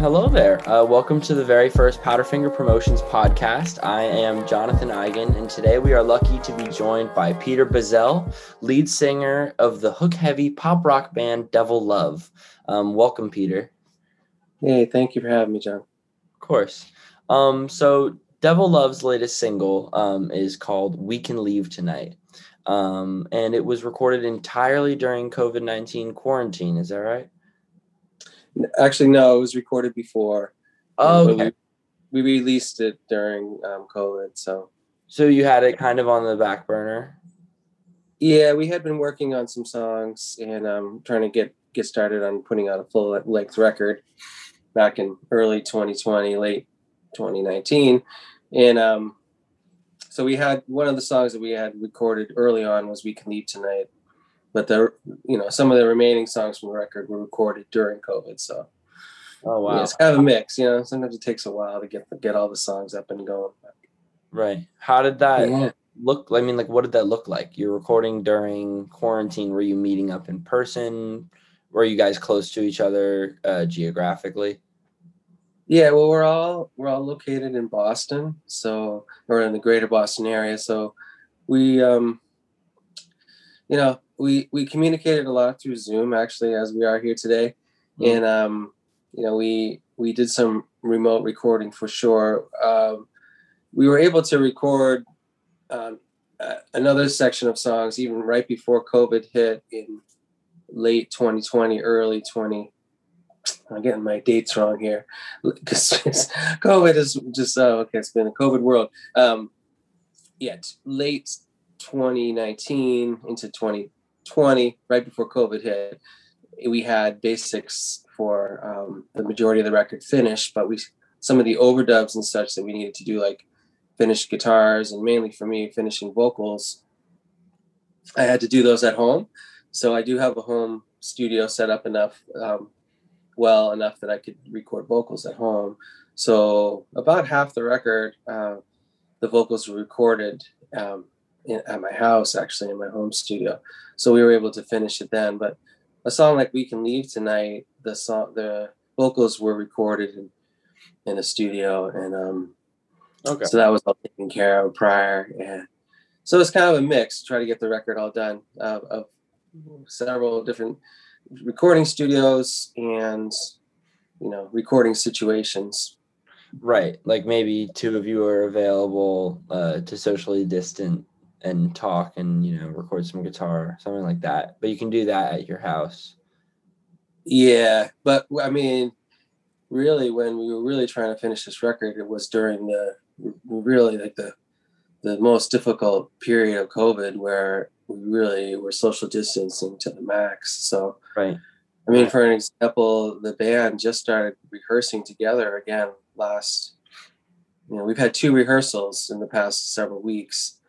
hello there. Uh, welcome to the very first Powderfinger Promotions podcast. I am Jonathan Eigen, and today we are lucky to be joined by Peter Buzelle, lead singer of the hook heavy pop rock band Devil Love. Um, welcome, Peter. Hey, thank you for having me, John. Of course. Um, so, Devil Love's latest single um, is called We Can Leave Tonight. Um, and it was recorded entirely during COVID 19 quarantine. Is that right? Actually, no, it was recorded before. Oh, okay. We, we, released it during um, COVID, so. So you had it kind of on the back burner. Yeah, we had been working on some songs and um, trying to get get started on putting out a full length record back in early 2020, late 2019, and um, so we had one of the songs that we had recorded early on was "We Can Leave Tonight," but the you know some of the remaining songs from the record were recorded during COVID. So, oh wow, yeah, it's kind of a mix. You know, sometimes it takes a while to get get all the songs up and going. Right. How did that yeah. look? I mean, like, what did that look like? You're recording during quarantine. Were you meeting up in person? Were you guys close to each other uh, geographically? Yeah, well, we're all we're all located in Boston, so or in the greater Boston area. So we, um, you know, we we communicated a lot through Zoom actually, as we are here today, mm-hmm. and um, you know we we did some remote recording for sure. Um, we were able to record um, uh, another section of songs even right before COVID hit in late 2020, early 20. I'm getting my dates wrong here because COVID is just oh okay, it's been a COVID world. Um, yeah, late 2019 into 20 20, right before COVID hit, we had basics for um, the majority of the record finished, but we some of the overdubs and such that we needed to do, like finished guitars and mainly for me finishing vocals. I had to do those at home, so I do have a home studio set up enough, um, well enough that I could record vocals at home. So about half the record, uh, the vocals were recorded um, in, at my house, actually in my home studio. So we were able to finish it then. But a song like "We Can Leave Tonight," the song, the vocals were recorded in, in a studio, and um, okay. so that was all taken care of prior. And so it's kind of a mix. Try to get the record all done uh, of several different recording studios and you know recording situations right like maybe two of you are available uh, to socially distant and talk and you know record some guitar something like that. But you can do that at your house. Yeah but i mean really when we were really trying to finish this record it was during the really like the the most difficult period of covid where we really were social distancing to the max. So right. I mean for an example the band just started rehearsing together again last you know we've had two rehearsals in the past several weeks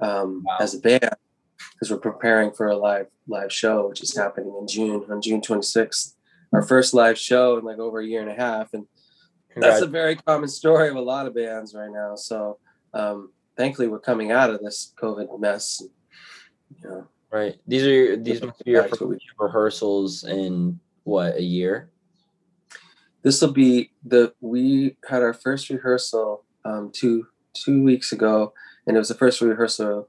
um, wow. as a band because we're preparing for a live live show which is happening in June on June 26th. Our first live show in like over a year and a half, and that's a very common story of a lot of bands right now. So um, thankfully, we're coming out of this COVID mess. You know, right. These are these must be your rehearsals in what a year. This will be the we had our first rehearsal um, two two weeks ago and it was the first rehearsal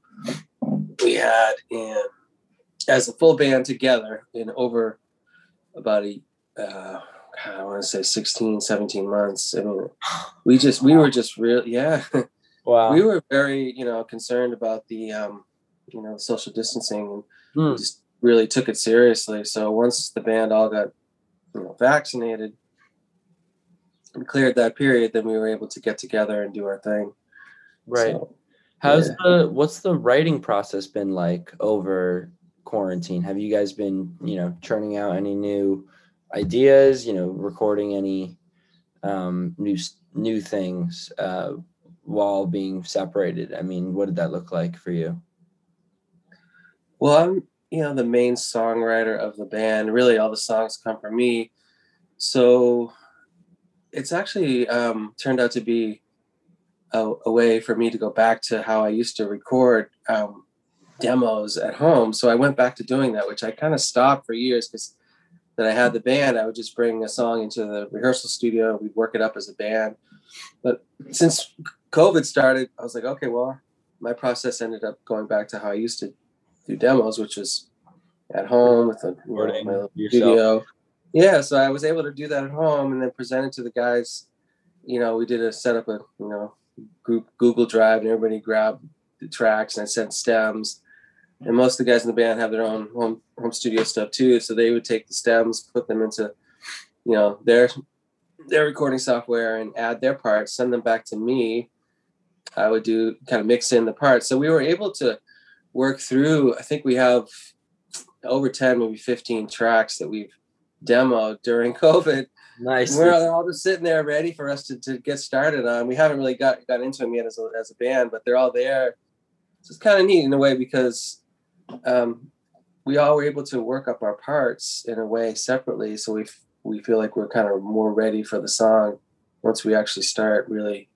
we had in as a full band together in over about a uh, I want to say 16, 17 months. I mean, we just we were just real yeah. Wow. we were very you know concerned about the um, you know social distancing and hmm. just really took it seriously. So once the band all got you know vaccinated and cleared that period, then we were able to get together and do our thing. Right. So, How's yeah. the what's the writing process been like over quarantine? Have you guys been, you know, churning out any new ideas, you know, recording any um, new new things uh, while being separated? I mean, what did that look like for you? Well, I'm, you know, the main songwriter of the band. Really, all the songs come from me. So it's actually um, turned out to be a, a, way for me to go back to how I used to record um, demos at home. So I went back to doing that, which I kind of stopped for years because that I had the band, I would just bring a song into the rehearsal studio. We'd work it up as a band. But since COVID started, I was like, okay, well, my process ended up going back to how I used to do demos, which was at home with a you know, my studio. Yeah, so I was able to do that at home and then present it to the guys. You know, we did a set up a you know group Google Drive and everybody grabbed the tracks and I sent stems and most of the guys in the band have their own home home studio stuff too. So they would take the stems, put them into, you know, their their recording software and add their parts, send them back to me. I would do kind of mix in the parts. So we were able to work through. I think we have over ten, maybe fifteen tracks that we've demoed during COVID. Nice. We're all just sitting there ready for us to, to get started on. We haven't really got got into them yet as a, as a band, but they're all there. So it's kind of neat in a way because um, we all were able to work up our parts in a way separately, so we we feel like we're kind of more ready for the song once we actually start really,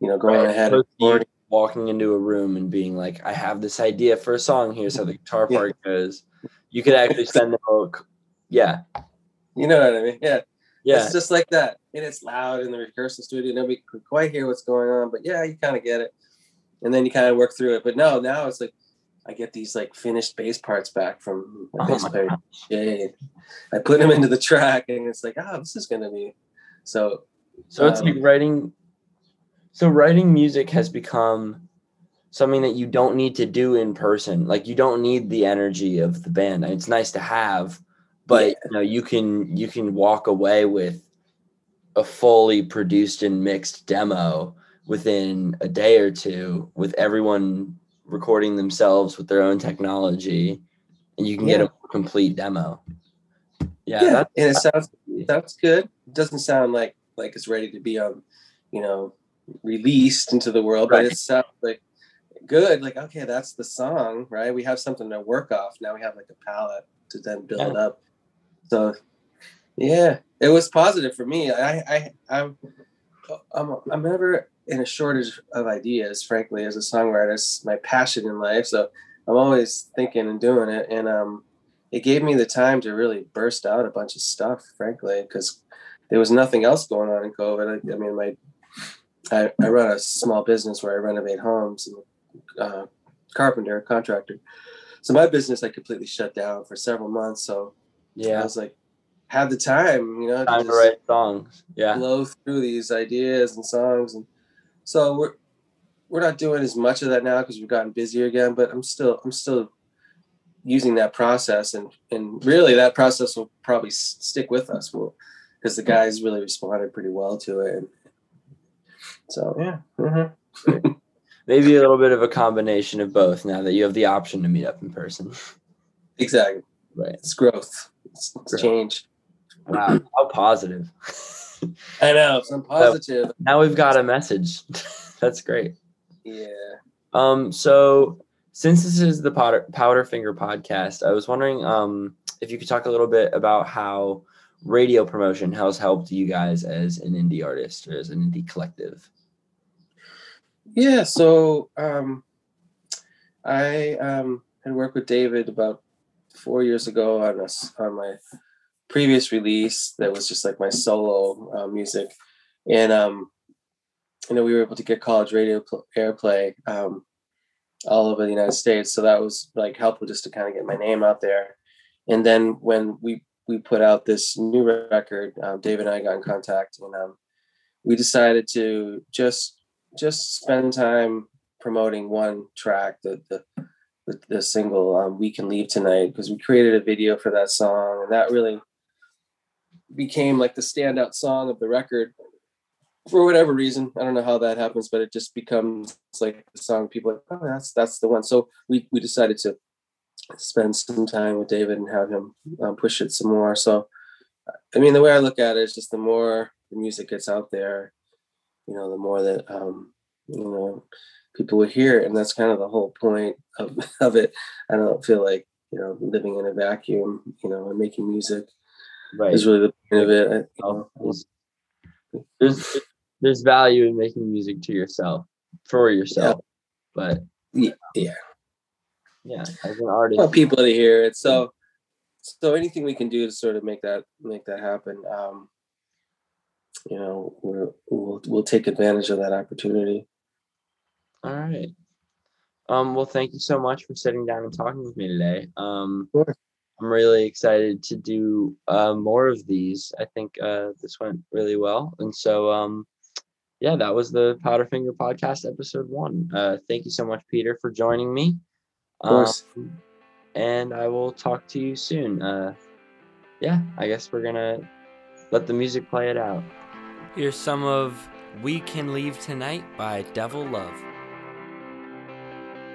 you know, going right. ahead and walking into a room and being like, I have this idea for a song. Here's how the guitar part yeah. goes. You could actually send them a, yeah. You know what I mean? Yeah. Yeah. It's just like that. And it's loud in the rehearsal studio. Nobody can quite hear what's going on, but yeah, you kind of get it. And then you kind of work through it. But no, now it's like I get these like finished bass parts back from my oh bass player. Jade. I put them into the track, and it's like, oh, this is gonna be so. So um, it's like writing. So writing music has become something that you don't need to do in person. Like you don't need the energy of the band. It's nice to have, but yeah. you know you can you can walk away with a fully produced and mixed demo within a day or two with everyone recording themselves with their own technology and you can yeah. get a complete demo. Yeah, yeah. and it sounds sounds good. It doesn't sound like like it's ready to be um, you know, released into the world, right. but it sounds like good. Like, okay, that's the song, right? We have something to work off. Now we have like a palette to then build yeah. up. So yeah, it was positive for me. I I I'm I'm I'm never in a shortage of ideas, frankly, as a songwriter. It's my passion in life. So I'm always thinking and doing it. And um, it gave me the time to really burst out a bunch of stuff, frankly, because there was nothing else going on in COVID. I, I mean, my I, I, run a small business where I renovate homes and uh, carpenter, contractor. So my business I completely shut down for several months. So yeah, I was like, have the time, you know, time to, to write songs. Yeah, blow through these ideas and songs and so we're we're not doing as much of that now because we've gotten busier again. But I'm still I'm still using that process, and and really that process will probably stick with us. Will because the guys really responded pretty well to it. And so yeah. Mm-hmm. Maybe a little bit of a combination of both now that you have the option to meet up in person. Exactly. Right. It's growth. It's, it's growth. change. Wow. How positive. I know. Some positive. So now we've got a message. That's great. Yeah. Um. So since this is the Powder, Powderfinger podcast, I was wondering um if you could talk a little bit about how radio promotion has helped you guys as an indie artist or as an indie collective. Yeah. So um, I um had worked with David about four years ago on us on my previous release that was just like my solo uh, music, and um, you know we were able to get college radio pl- airplay um, all over the United States, so that was like helpful just to kind of get my name out there. And then when we we put out this new record, um, David and I got in contact, and um, we decided to just just spend time promoting one track, the the the, the single um, "We Can Leave Tonight," because we created a video for that song, and that really became like the standout song of the record for whatever reason. I don't know how that happens, but it just becomes like the song people like, oh, that's that's the one. So we we decided to spend some time with David and have him um, push it some more. So, I mean, the way I look at it is just the more the music gets out there, you know, the more that um, you know people will hear it, and that's kind of the whole point of of it. I don't feel like you know living in a vacuum, you know, and making music right. is really the point of it. You know. There's there's value in making music to yourself for yourself, yeah. but yeah, yeah, yeah, as an artist, I want people to hear it. So so anything we can do to sort of make that make that happen, um, you know, we'll we'll we'll take advantage of that opportunity. All right. Um, well, thank you so much for sitting down and talking with me today. Um, Sure. I'm really excited to do uh, more of these. I think uh, this went really well, and so um, yeah, that was the Powderfinger podcast episode one. Uh, thank you so much, Peter, for joining me. Of course. Um, and I will talk to you soon. Uh, yeah, I guess we're gonna let the music play it out. Here's some of We Can Leave Tonight by Devil Love.